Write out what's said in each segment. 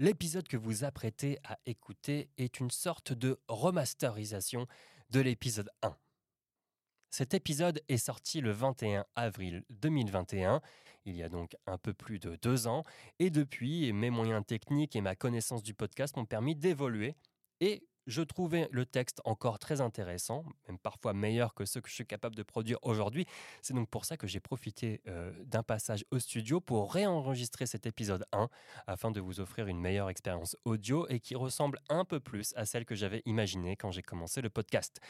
L'épisode que vous apprêtez à écouter est une sorte de remasterisation de l'épisode 1. Cet épisode est sorti le 21 avril 2021, il y a donc un peu plus de deux ans, et depuis, mes moyens techniques et ma connaissance du podcast m'ont permis d'évoluer et je trouvais le texte encore très intéressant, même parfois meilleur que ceux que je suis capable de produire aujourd'hui. C'est donc pour ça que j'ai profité euh, d'un passage au studio pour réenregistrer cet épisode 1 afin de vous offrir une meilleure expérience audio et qui ressemble un peu plus à celle que j'avais imaginée quand j'ai commencé le podcast.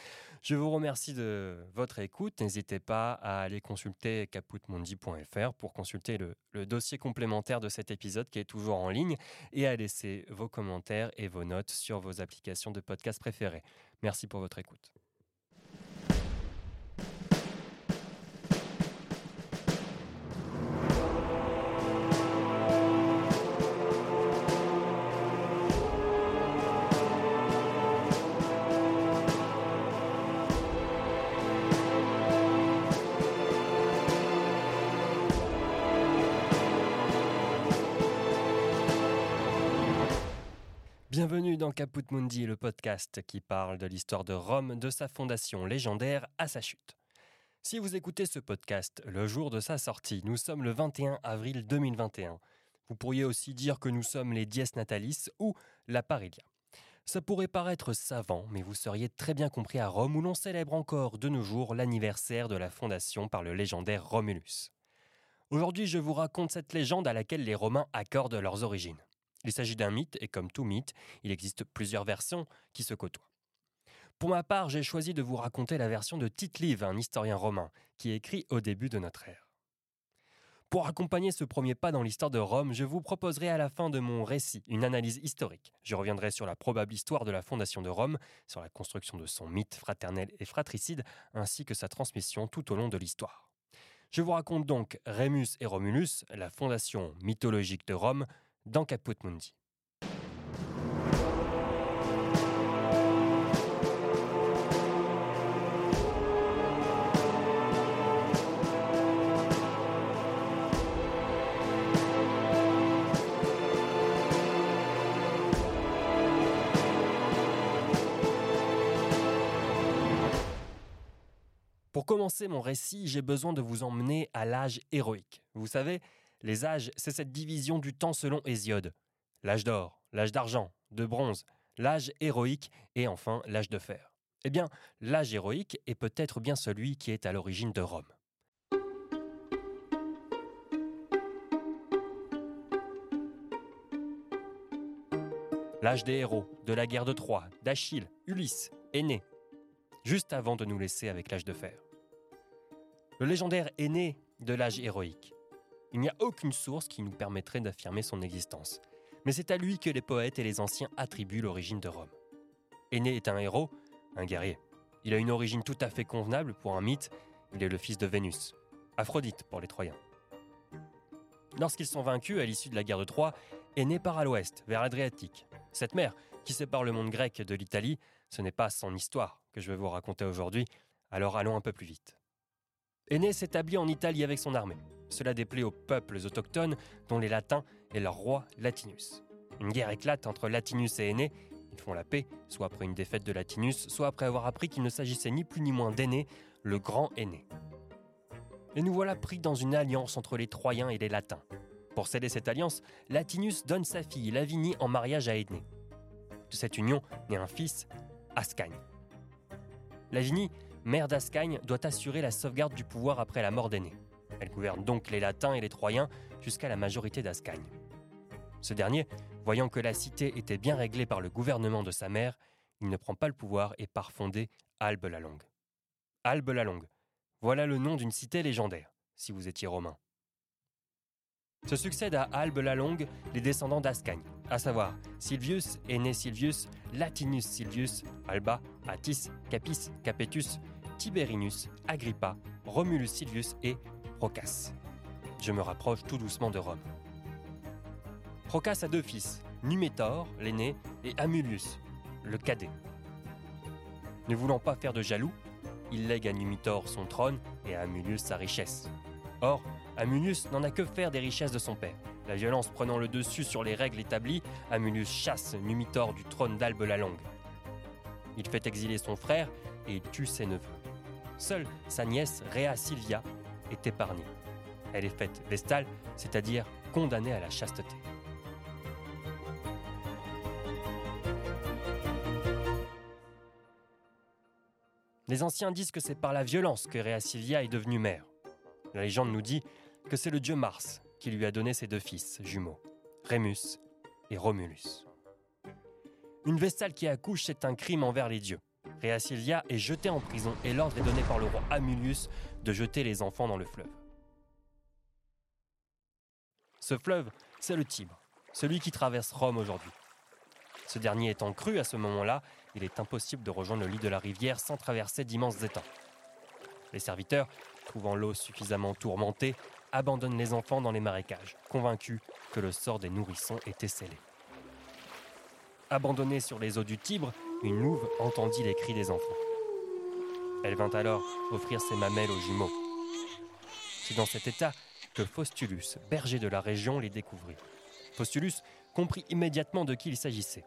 Je vous remercie de votre écoute. N'hésitez pas à aller consulter caputmondi.fr pour consulter le, le dossier complémentaire de cet épisode qui est toujours en ligne et à laisser vos commentaires et vos notes sur vos applications de podcast préféré. Merci pour votre écoute. Bienvenue dans Caput Mundi, le podcast qui parle de l'histoire de Rome, de sa fondation légendaire à sa chute. Si vous écoutez ce podcast le jour de sa sortie, nous sommes le 21 avril 2021. Vous pourriez aussi dire que nous sommes les Dies Natalis ou la Parilia. Ça pourrait paraître savant, mais vous seriez très bien compris à Rome où l'on célèbre encore de nos jours l'anniversaire de la fondation par le légendaire Romulus. Aujourd'hui, je vous raconte cette légende à laquelle les Romains accordent leurs origines. Il s'agit d'un mythe, et comme tout mythe, il existe plusieurs versions qui se côtoient. Pour ma part, j'ai choisi de vous raconter la version de Tite-Live, un historien romain, qui écrit au début de notre ère. Pour accompagner ce premier pas dans l'histoire de Rome, je vous proposerai à la fin de mon récit une analyse historique. Je reviendrai sur la probable histoire de la fondation de Rome, sur la construction de son mythe fraternel et fratricide, ainsi que sa transmission tout au long de l'histoire. Je vous raconte donc Rémus et Romulus, la fondation mythologique de Rome, dans Caput Mundi. Pour commencer mon récit, j'ai besoin de vous emmener à l'âge héroïque. Vous savez, les âges, c'est cette division du temps selon Hésiode. L'âge d'or, l'âge d'argent, de bronze, l'âge héroïque et enfin l'âge de fer. Eh bien, l'âge héroïque est peut-être bien celui qui est à l'origine de Rome. L'âge des héros, de la guerre de Troie, d'Achille, Ulysse, est né, juste avant de nous laisser avec l'âge de fer. Le légendaire est né de l'âge héroïque. Il n'y a aucune source qui nous permettrait d'affirmer son existence. Mais c'est à lui que les poètes et les anciens attribuent l'origine de Rome. Aîné est un héros, un guerrier. Il a une origine tout à fait convenable pour un mythe, il est le fils de Vénus, Aphrodite pour les Troyens. Lorsqu'ils sont vaincus à l'issue de la guerre de Troie, Aîné part à l'ouest, vers l'Adriatique. Cette mer, qui sépare le monde grec de l'Italie, ce n'est pas son histoire que je vais vous raconter aujourd'hui, alors allons un peu plus vite. Aîné s'établit en Italie avec son armée. Cela déplaît aux peuples autochtones, dont les Latins et leur roi Latinus. Une guerre éclate entre Latinus et Aîné. Ils font la paix, soit après une défaite de Latinus, soit après avoir appris qu'il ne s'agissait ni plus ni moins d'Aîné, le grand Aîné. Et nous voilà pris dans une alliance entre les Troyens et les Latins. Pour céder cette alliance, Latinus donne sa fille Lavinie en mariage à Aîné. De cette union naît un fils, Ascagne. Lavinie, mère d'Ascagne, doit assurer la sauvegarde du pouvoir après la mort d'Aîné. Elle gouverne donc les Latins et les Troyens jusqu'à la majorité d'Ascagne. Ce dernier, voyant que la cité était bien réglée par le gouvernement de sa mère, il ne prend pas le pouvoir et part fonder Albe la Longue. Albe la Longue, voilà le nom d'une cité légendaire, si vous étiez romain. Se succèdent à Albe la Longue les descendants d'Ascagne, à savoir Silvius, aîné Silvius, Latinus Silvius, Alba, Attis, Capis, Capetus, Tiberinus, Agrippa, Romulus Silvius et Procas. Je me rapproche tout doucement de Rome. Procas a deux fils, Numétor, l'aîné, et Amulius, le cadet. Ne voulant pas faire de jaloux, il lègue à Numitor son trône et à Amulius sa richesse. Or, Amulius n'en a que faire des richesses de son père. La violence prenant le dessus sur les règles établies, Amulus chasse Numitor du trône d'Albe la Longue. Il fait exiler son frère et tue ses neveux. Seule sa nièce Rhea Silvia est épargnée. Elle est faite vestale, c'est-à-dire condamnée à la chasteté. Les anciens disent que c'est par la violence que Rhea Silvia est devenue mère. La légende nous dit que c'est le dieu Mars qui lui a donné ses deux fils jumeaux, Rémus et Romulus. Une vestale qui accouche, c'est un crime envers les dieux. Rhea Silvia est jetée en prison et l'ordre est donné par le roi Amulius de jeter les enfants dans le fleuve. Ce fleuve, c'est le Tibre, celui qui traverse Rome aujourd'hui. Ce dernier étant cru à ce moment-là, il est impossible de rejoindre le lit de la rivière sans traverser d'immenses étangs. Les serviteurs, trouvant l'eau suffisamment tourmentée, abandonnent les enfants dans les marécages, convaincus que le sort des nourrissons était scellé. Abandonnée sur les eaux du Tibre, une louve entendit les cris des enfants. Elle vint alors offrir ses mamelles aux jumeaux. C'est dans cet état que Faustulus, berger de la région, les découvrit. Faustulus comprit immédiatement de qui il s'agissait.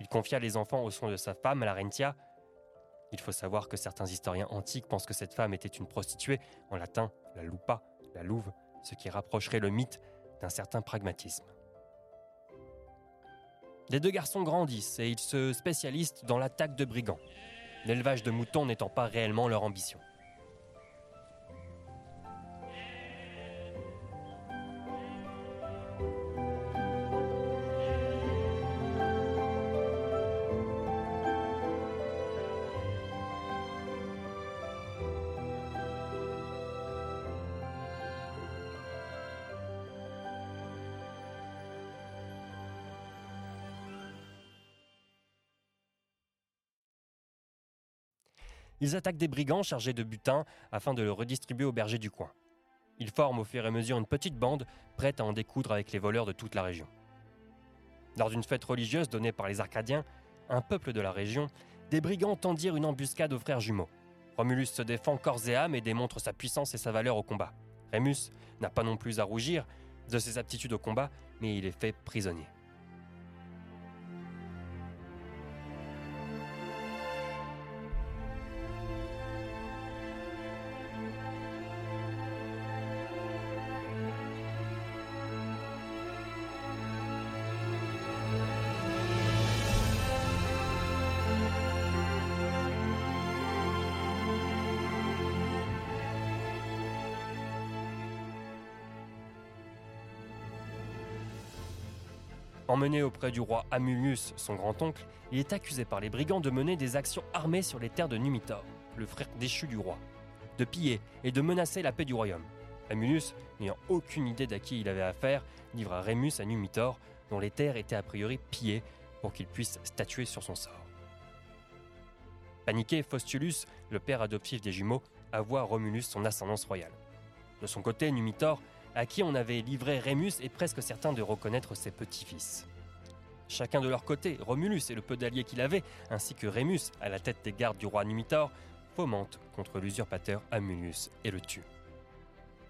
Il confia les enfants au soin de sa femme, Larentia. Il faut savoir que certains historiens antiques pensent que cette femme était une prostituée, en latin la lupa, la louve, ce qui rapprocherait le mythe d'un certain pragmatisme. Les deux garçons grandissent et ils se spécialisent dans l'attaque de brigands, l'élevage de moutons n'étant pas réellement leur ambition. Ils attaquent des brigands chargés de butin afin de le redistribuer aux bergers du coin. Ils forment au fur et à mesure une petite bande prête à en découdre avec les voleurs de toute la région. Lors d'une fête religieuse donnée par les Arcadiens, un peuple de la région, des brigands tendirent une embuscade aux frères jumeaux. Romulus se défend corps et âme et démontre sa puissance et sa valeur au combat. Rémus n'a pas non plus à rougir de ses aptitudes au combat, mais il est fait prisonnier. Emmené auprès du roi Amulius, son grand-oncle, il est accusé par les brigands de mener des actions armées sur les terres de Numitor, le frère déchu du roi, de piller et de menacer la paix du royaume. Amulius, n'ayant aucune idée d'à qui il avait affaire, livra Rémus à Numitor, dont les terres étaient a priori pillées pour qu'il puisse statuer sur son sort. Paniqué, Faustulus, le père adoptif des jumeaux, avoua à Romulus son ascendance royale. De son côté, Numitor à qui on avait livré Rémus est presque certain de reconnaître ses petits-fils. Chacun de leur côté, Romulus et le peu d'alliés qu'il avait, ainsi que Rémus, à la tête des gardes du roi Numitor, fomentent contre l'usurpateur Amulius et le tuent.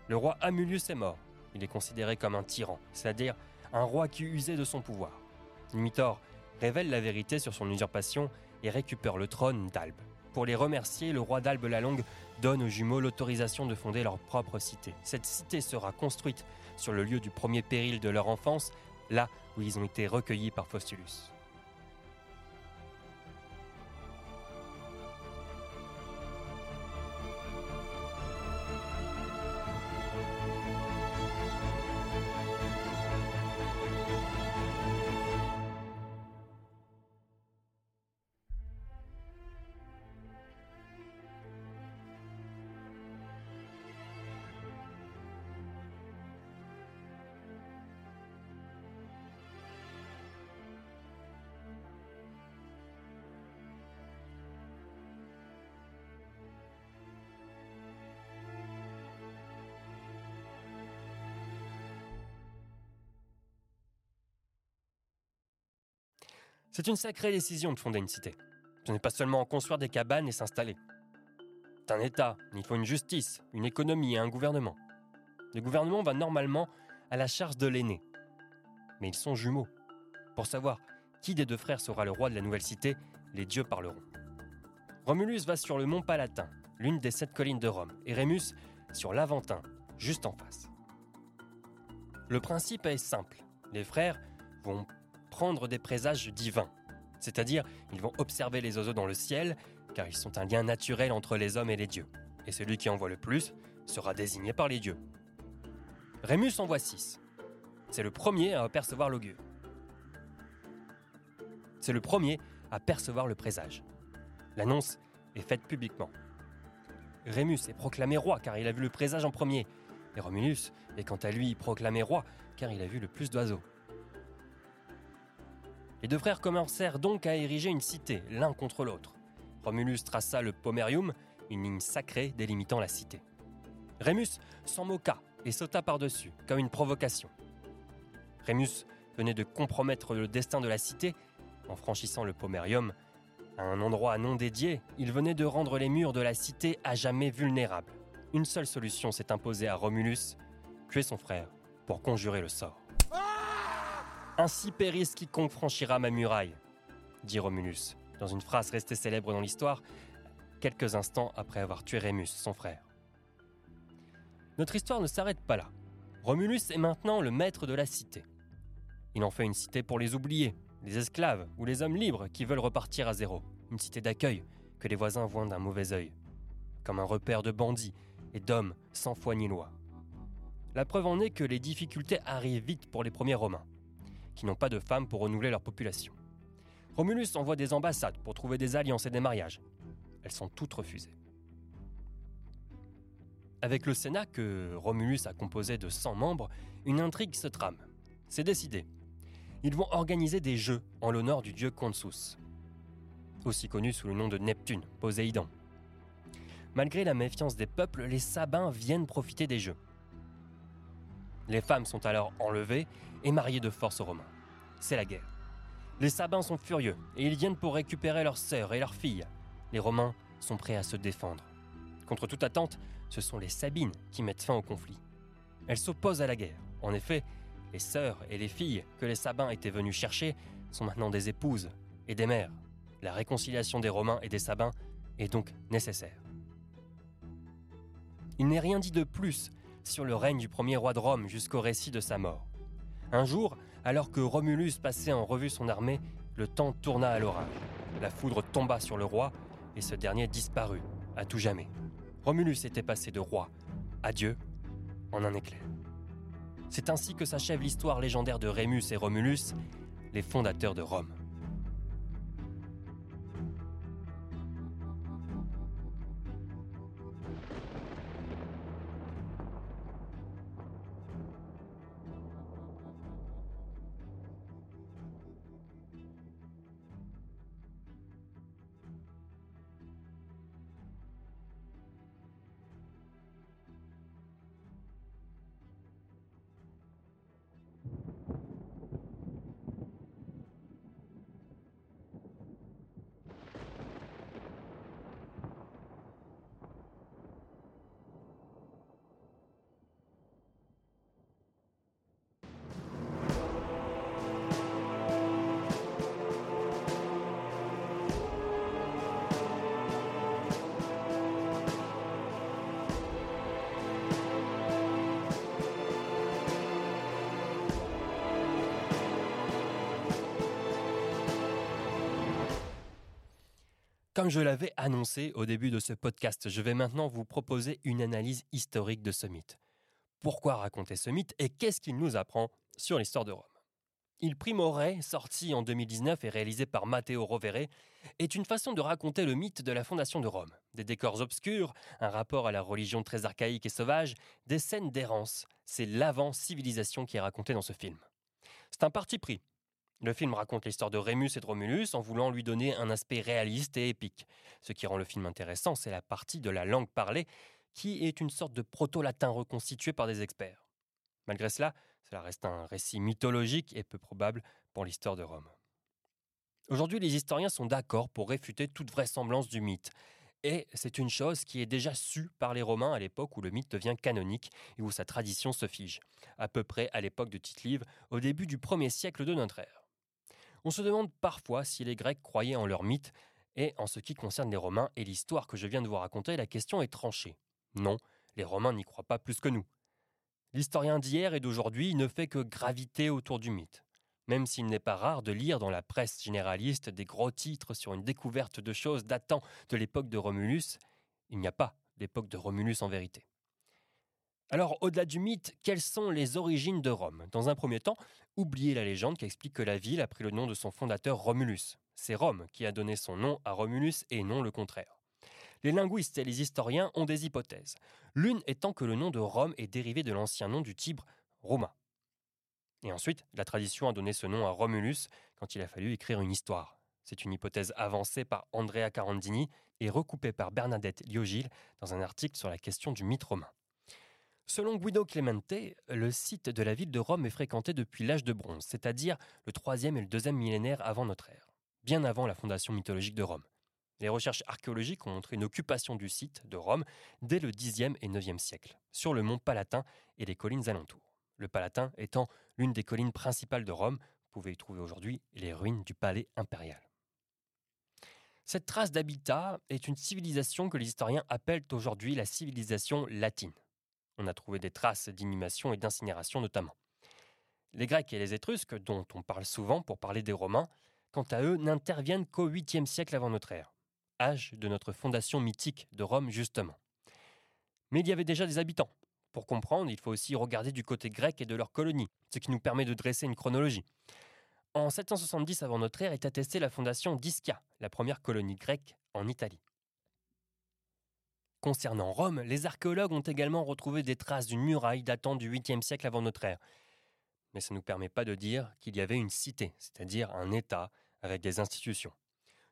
Le roi Amulius est mort. Il est considéré comme un tyran, c'est-à-dire un roi qui usait de son pouvoir. Numitor révèle la vérité sur son usurpation et récupère le trône d'Albe. Pour les remercier, le roi d'Albe la Longue donne aux jumeaux l'autorisation de fonder leur propre cité. Cette cité sera construite sur le lieu du premier péril de leur enfance, là où ils ont été recueillis par Faustulus. C'est une sacrée décision de fonder une cité. Ce n'est pas seulement construire des cabanes et s'installer. C'est un État, il faut une justice, une économie et un gouvernement. Le gouvernement va normalement à la charge de l'aîné. mais ils sont jumeaux. Pour savoir qui des deux frères sera le roi de la nouvelle cité, les dieux parleront. Romulus va sur le mont Palatin, l'une des sept collines de Rome, et Rémus sur l'Aventin, juste en face. Le principe est simple. Les frères vont prendre des présages divins, c'est-à-dire ils vont observer les oiseaux dans le ciel, car ils sont un lien naturel entre les hommes et les dieux. Et celui qui en voit le plus sera désigné par les dieux. Rémus en voit six. C'est le premier à apercevoir l'augure. C'est le premier à percevoir le présage. L'annonce est faite publiquement. Rémus est proclamé roi car il a vu le présage en premier, et Romulus est quant à lui proclamé roi car il a vu le plus d'oiseaux. Les deux frères commencèrent donc à ériger une cité, l'un contre l'autre. Romulus traça le Pomerium, une ligne sacrée délimitant la cité. Rémus s'en moqua et sauta par-dessus, comme une provocation. Rémus venait de compromettre le destin de la cité en franchissant le Pomerium. À un endroit non dédié, il venait de rendre les murs de la cité à jamais vulnérables. Une seule solution s'est imposée à Romulus, tuer son frère pour conjurer le sort. Ainsi périsse quiconque franchira ma muraille, dit Romulus, dans une phrase restée célèbre dans l'histoire, quelques instants après avoir tué Rémus, son frère. Notre histoire ne s'arrête pas là. Romulus est maintenant le maître de la cité. Il en fait une cité pour les oubliés, les esclaves ou les hommes libres qui veulent repartir à zéro. Une cité d'accueil que les voisins voient d'un mauvais œil. Comme un repère de bandits et d'hommes sans foi ni loi. La preuve en est que les difficultés arrivent vite pour les premiers Romains, qui n'ont pas de femmes pour renouveler leur population. Romulus envoie des ambassades pour trouver des alliances et des mariages. Elles sont toutes refusées. Avec le Sénat, que Romulus a composé de 100 membres, une intrigue se trame. C'est décidé ils vont organiser des jeux en l'honneur du dieu Consus, aussi connu sous le nom de Neptune, Poséidon. Malgré la méfiance des peuples, les Sabins viennent profiter des jeux. Les femmes sont alors enlevées et mariées de force aux Romains. C'est la guerre. Les Sabins sont furieux et ils viennent pour récupérer leurs sœurs et leurs filles. Les Romains sont prêts à se défendre. Contre toute attente, ce sont les Sabines qui mettent fin au conflit. Elles s'opposent à la guerre. En effet, les sœurs et les filles que les Sabins étaient venus chercher sont maintenant des épouses et des mères. La réconciliation des Romains et des Sabins est donc nécessaire. Il n'est rien dit de plus sur le règne du premier roi de Rome jusqu'au récit de sa mort. Un jour, alors que Romulus passait en revue son armée, le temps tourna à l'orage. La foudre tomba sur le roi et ce dernier disparut, à tout jamais. Romulus était passé de roi à Dieu en un éclair. C'est ainsi que s'achève l'histoire légendaire de Rémus et Romulus, les fondateurs de Rome. Comme je l'avais annoncé au début de ce podcast, je vais maintenant vous proposer une analyse historique de ce mythe. Pourquoi raconter ce mythe et qu'est-ce qu'il nous apprend sur l'histoire de Rome? Il Primore, sorti en 2019 et réalisé par Matteo Rovere, est une façon de raconter le mythe de la fondation de Rome. Des décors obscurs, un rapport à la religion très archaïque et sauvage, des scènes d'errance. C'est l'avant-civilisation qui est racontée dans ce film. C'est un parti pris, le film raconte l'histoire de Rémus et de Romulus en voulant lui donner un aspect réaliste et épique. Ce qui rend le film intéressant, c'est la partie de la langue parlée, qui est une sorte de proto-latin reconstitué par des experts. Malgré cela, cela reste un récit mythologique et peu probable pour l'histoire de Rome. Aujourd'hui, les historiens sont d'accord pour réfuter toute vraisemblance du mythe, Et c'est une chose qui est déjà sue par les Romains à l'époque où le mythe devient canonique et où sa tradition se fige, à peu près à l'époque de Tite-Live, au début du 1er siècle de notre ère. On se demande parfois si les Grecs croyaient en leur mythe, et en ce qui concerne les Romains et l'histoire que je viens de vous raconter, la question est tranchée. Non, les Romains n'y croient pas plus que nous. L'historien d'hier et d'aujourd'hui ne fait que graviter autour du mythe même s'il n'est pas rare de lire dans la presse généraliste des gros titres sur une découverte de choses datant de l'époque de Romulus, il n'y a pas d'époque de Romulus en vérité. Alors, au-delà du mythe, quelles sont les origines de Rome? Dans un premier temps, oubliez la légende qui explique que la ville a pris le nom de son fondateur Romulus. C'est Rome qui a donné son nom à Romulus et non le contraire. Les linguistes et les historiens ont des hypothèses. L'une étant que le nom de Rome est dérivé de l'ancien nom du Tibre, Roma. Et ensuite, la tradition a donné ce nom à Romulus quand il a fallu écrire une histoire. C'est une hypothèse avancée par Andrea Carandini et recoupée par Bernadette Liogil dans un article sur la question du mythe romain. Selon Guido Clemente, le site de la ville de Rome est fréquenté depuis l'âge de bronze, c'est-à-dire le 3e et le 2e millénaire avant notre ère, bien avant la fondation mythologique de Rome. Les recherches archéologiques ont montré une occupation du site de Rome dès le 10e et 9e siècle, sur le mont Palatin et les collines alentours le Palatin étant l'une des collines principales de Rome. Vous pouvez y trouver aujourd'hui les ruines du palais impérial. Cette trace d'habitat est une civilisation que les historiens appellent aujourd'hui la civilisation latine. On a trouvé des traces d'inhumation et d'incinération notamment. Les Grecs et les Étrusques, dont on parle souvent pour parler des Romains, quant à eux, n'interviennent qu'au 8e siècle avant notre ère, âge de notre fondation mythique de Rome justement. Mais il y avait déjà des habitants, pour comprendre, il faut aussi regarder du côté grec et de leurs colonies, ce qui nous permet de dresser une chronologie. En 770 avant notre ère est attestée la fondation d'Ischia, la première colonie grecque en Italie. Concernant Rome, les archéologues ont également retrouvé des traces d'une muraille datant du 8e siècle avant notre ère. Mais ça ne nous permet pas de dire qu'il y avait une cité, c'est-à-dire un État avec des institutions.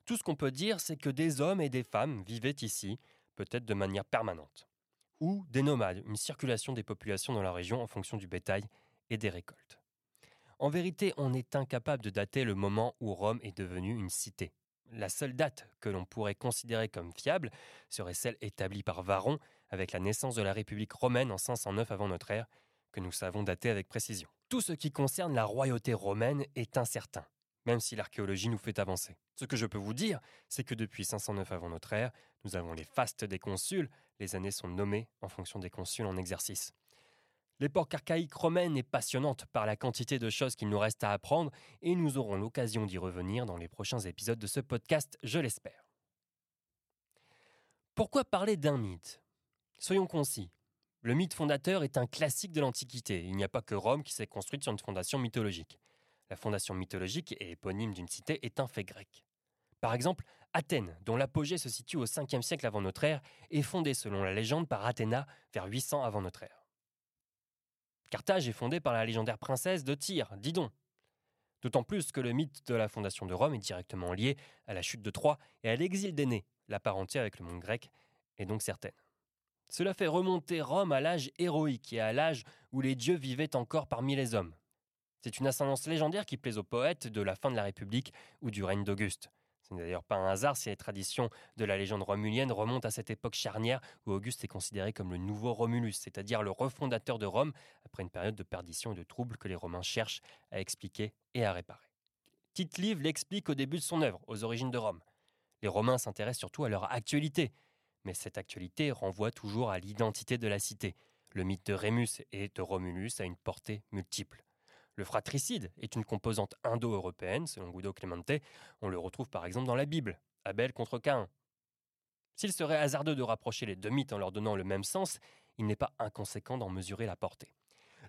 Tout ce qu'on peut dire, c'est que des hommes et des femmes vivaient ici, peut-être de manière permanente ou des nomades, une circulation des populations dans la région en fonction du bétail et des récoltes. En vérité, on est incapable de dater le moment où Rome est devenue une cité. La seule date que l'on pourrait considérer comme fiable serait celle établie par Varon avec la naissance de la République romaine en 509 avant notre ère, que nous savons dater avec précision. Tout ce qui concerne la royauté romaine est incertain même si l'archéologie nous fait avancer. Ce que je peux vous dire, c'est que depuis 509 avant notre ère, nous avons les fastes des consuls, les années sont nommées en fonction des consuls en exercice. L'époque archaïque romaine est passionnante par la quantité de choses qu'il nous reste à apprendre et nous aurons l'occasion d'y revenir dans les prochains épisodes de ce podcast, je l'espère. Pourquoi parler d'un mythe? Soyons concis. Le mythe fondateur est un classique de l'Antiquité. Il n'y a pas que Rome qui s'est construite sur une fondation mythologique. La fondation mythologique et éponyme d'une cité est un fait grec. Par exemple, Athènes, dont l'apogée se situe au 5e siècle avant notre ère, est fondée selon la légende par Athéna vers 800 avant notre ère. Carthage est fondée par la légendaire princesse de Tyr, Didon. D'autant plus que le mythe de la fondation de Rome est directement lié à la chute de Troie et à l'exil d'Énée, la parenté avec le monde grec est donc certaine. Cela fait remonter Rome à l'âge héroïque et à l'âge où les dieux vivaient encore parmi les hommes. C'est une ascendance légendaire qui plaise aux poètes de la fin de la République ou du règne d'Auguste. Ce n'est d'ailleurs pas un hasard si les traditions de la légende romulienne remontent à cette époque charnière où Auguste est considéré comme le nouveau Romulus, c'est-à-dire le refondateur de Rome, après une période de perdition et de troubles que les Romains cherchent à expliquer et à réparer. Tite-Live l'explique au début de son œuvre, aux origines de Rome. Les Romains s'intéressent surtout à leur actualité, mais cette actualité renvoie toujours à l'identité de la cité. Le mythe de Rémus et de Romulus a une portée multiple. Le fratricide est une composante indo-européenne, selon Guido Clemente. On le retrouve par exemple dans la Bible, Abel contre Caïn. S'il serait hasardeux de rapprocher les deux mythes en leur donnant le même sens, il n'est pas inconséquent d'en mesurer la portée.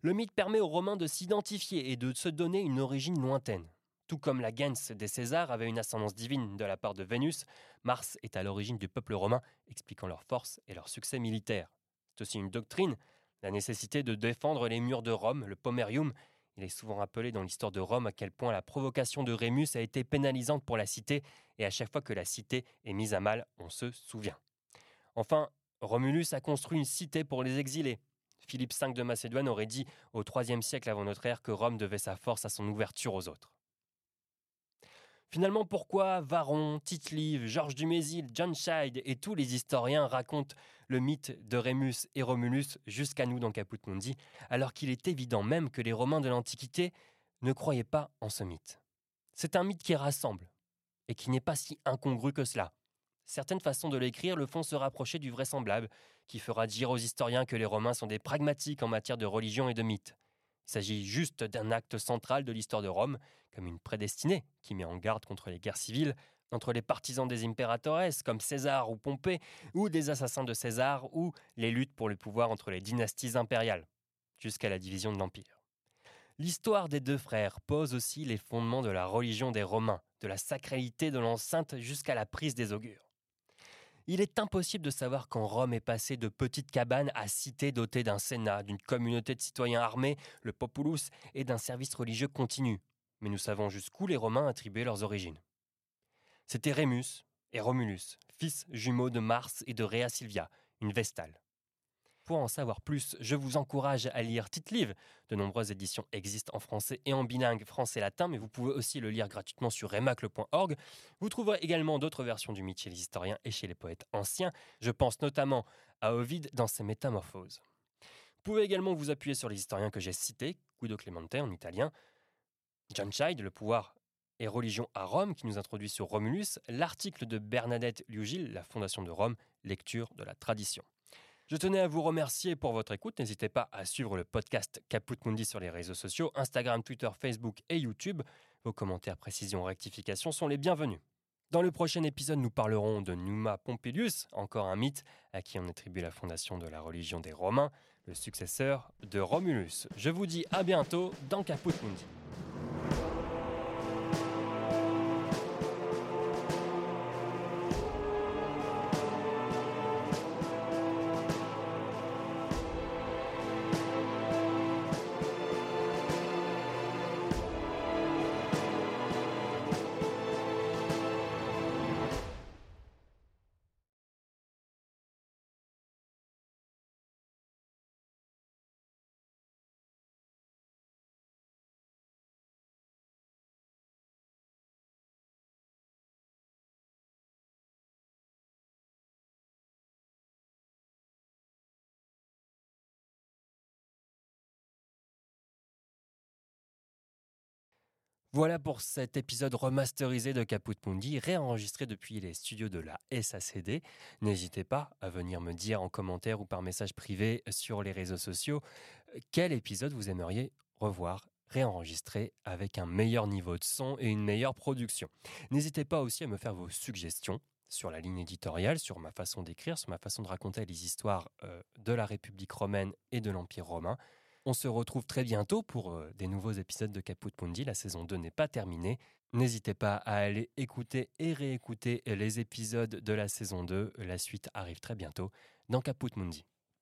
Le mythe permet aux Romains de s'identifier et de se donner une origine lointaine. Tout comme la gens des Césars avait une ascendance divine de la part de Vénus, Mars est à l'origine du peuple romain, expliquant leur force et leur succès militaire. C'est aussi une doctrine, la nécessité de défendre les murs de Rome, le pomerium, il est souvent rappelé dans l'histoire de Rome à quel point la provocation de Rémus a été pénalisante pour la cité, et à chaque fois que la cité est mise à mal, on se souvient. Enfin, Romulus a construit une cité pour les exilés. Philippe V de Macédoine aurait dit au IIIe siècle avant notre ère que Rome devait sa force à son ouverture aux autres. Finalement, pourquoi Varon, Tite-Live, Georges Dumézil, John Scheid et tous les historiens racontent le mythe de Rémus et Romulus jusqu'à nous dans Caput Mundi, alors qu'il est évident même que les Romains de l'Antiquité ne croyaient pas en ce mythe? C'est un mythe qui rassemble et qui n'est pas si incongru que cela. Certaines façons de l'écrire le font se rapprocher du vraisemblable, qui fera dire aux historiens que les Romains sont des pragmatiques en matière de religion et de mythe. Il s'agit juste d'un acte central de l'histoire de Rome, comme une prédestinée qui met en garde contre les guerres civiles entre les partisans des impératores comme César ou Pompée, ou des assassins de César, ou les luttes pour le pouvoir entre les dynasties impériales, jusqu'à la division de l'Empire. L'histoire des deux frères pose aussi les fondements de la religion des Romains, de la sacralité de l'enceinte jusqu'à la prise des augures. Il est impossible de savoir quand Rome est passée de petites cabanes à cités dotées d'un sénat, d'une communauté de citoyens armés, le populus, et d'un service religieux continu. Mais nous savons jusqu'où les Romains attribuaient leurs origines. C'était Rémus et Romulus, fils jumeaux de Mars et de Rhea Silvia, une Vestale. Pour en savoir plus, je vous encourage à lire Tite-Livre. De nombreuses éditions existent en français et en bilingue français-latin, mais vous pouvez aussi le lire gratuitement sur remacle.org. Vous trouverez également d'autres versions du mythe chez les historiens et chez les poètes anciens. Je pense notamment à Ovide dans ses Métamorphoses. Vous pouvez également vous appuyer sur les historiens que j'ai cités, Guido Clemente en italien, John Scheid, Le pouvoir et religion à Rome, qui nous introduit sur Romulus, l'article de Bernadette Liugil, La fondation de Rome, lecture de la tradition. Je tenais à vous remercier pour votre écoute. N'hésitez pas à suivre le podcast Caput Mundi sur les réseaux sociaux, Instagram, Twitter, Facebook et YouTube. Vos commentaires, précisions, rectifications sont les bienvenus. Dans le prochain épisode, nous parlerons de Numa Pompilius, encore un mythe à qui on attribue la fondation de la religion des Romains, le successeur de Romulus. Je vous dis à bientôt dans Caput Mundi. Voilà pour cet épisode remasterisé de Caput Mundi, réenregistré depuis les studios de la SACD. N'hésitez pas à venir me dire en commentaire ou par message privé sur les réseaux sociaux euh, quel épisode vous aimeriez revoir réenregistré avec un meilleur niveau de son et une meilleure production. N'hésitez pas aussi à me faire vos suggestions sur la ligne éditoriale, sur ma façon d'écrire, sur ma façon de raconter les histoires euh, de la République romaine et de l'Empire romain. On se retrouve très bientôt pour euh, des nouveaux épisodes de Caput Mundi. La saison 2 n'est pas terminée. N'hésitez pas à aller écouter et réécouter les épisodes de la saison 2. La suite arrive très bientôt dans Caput Mundi.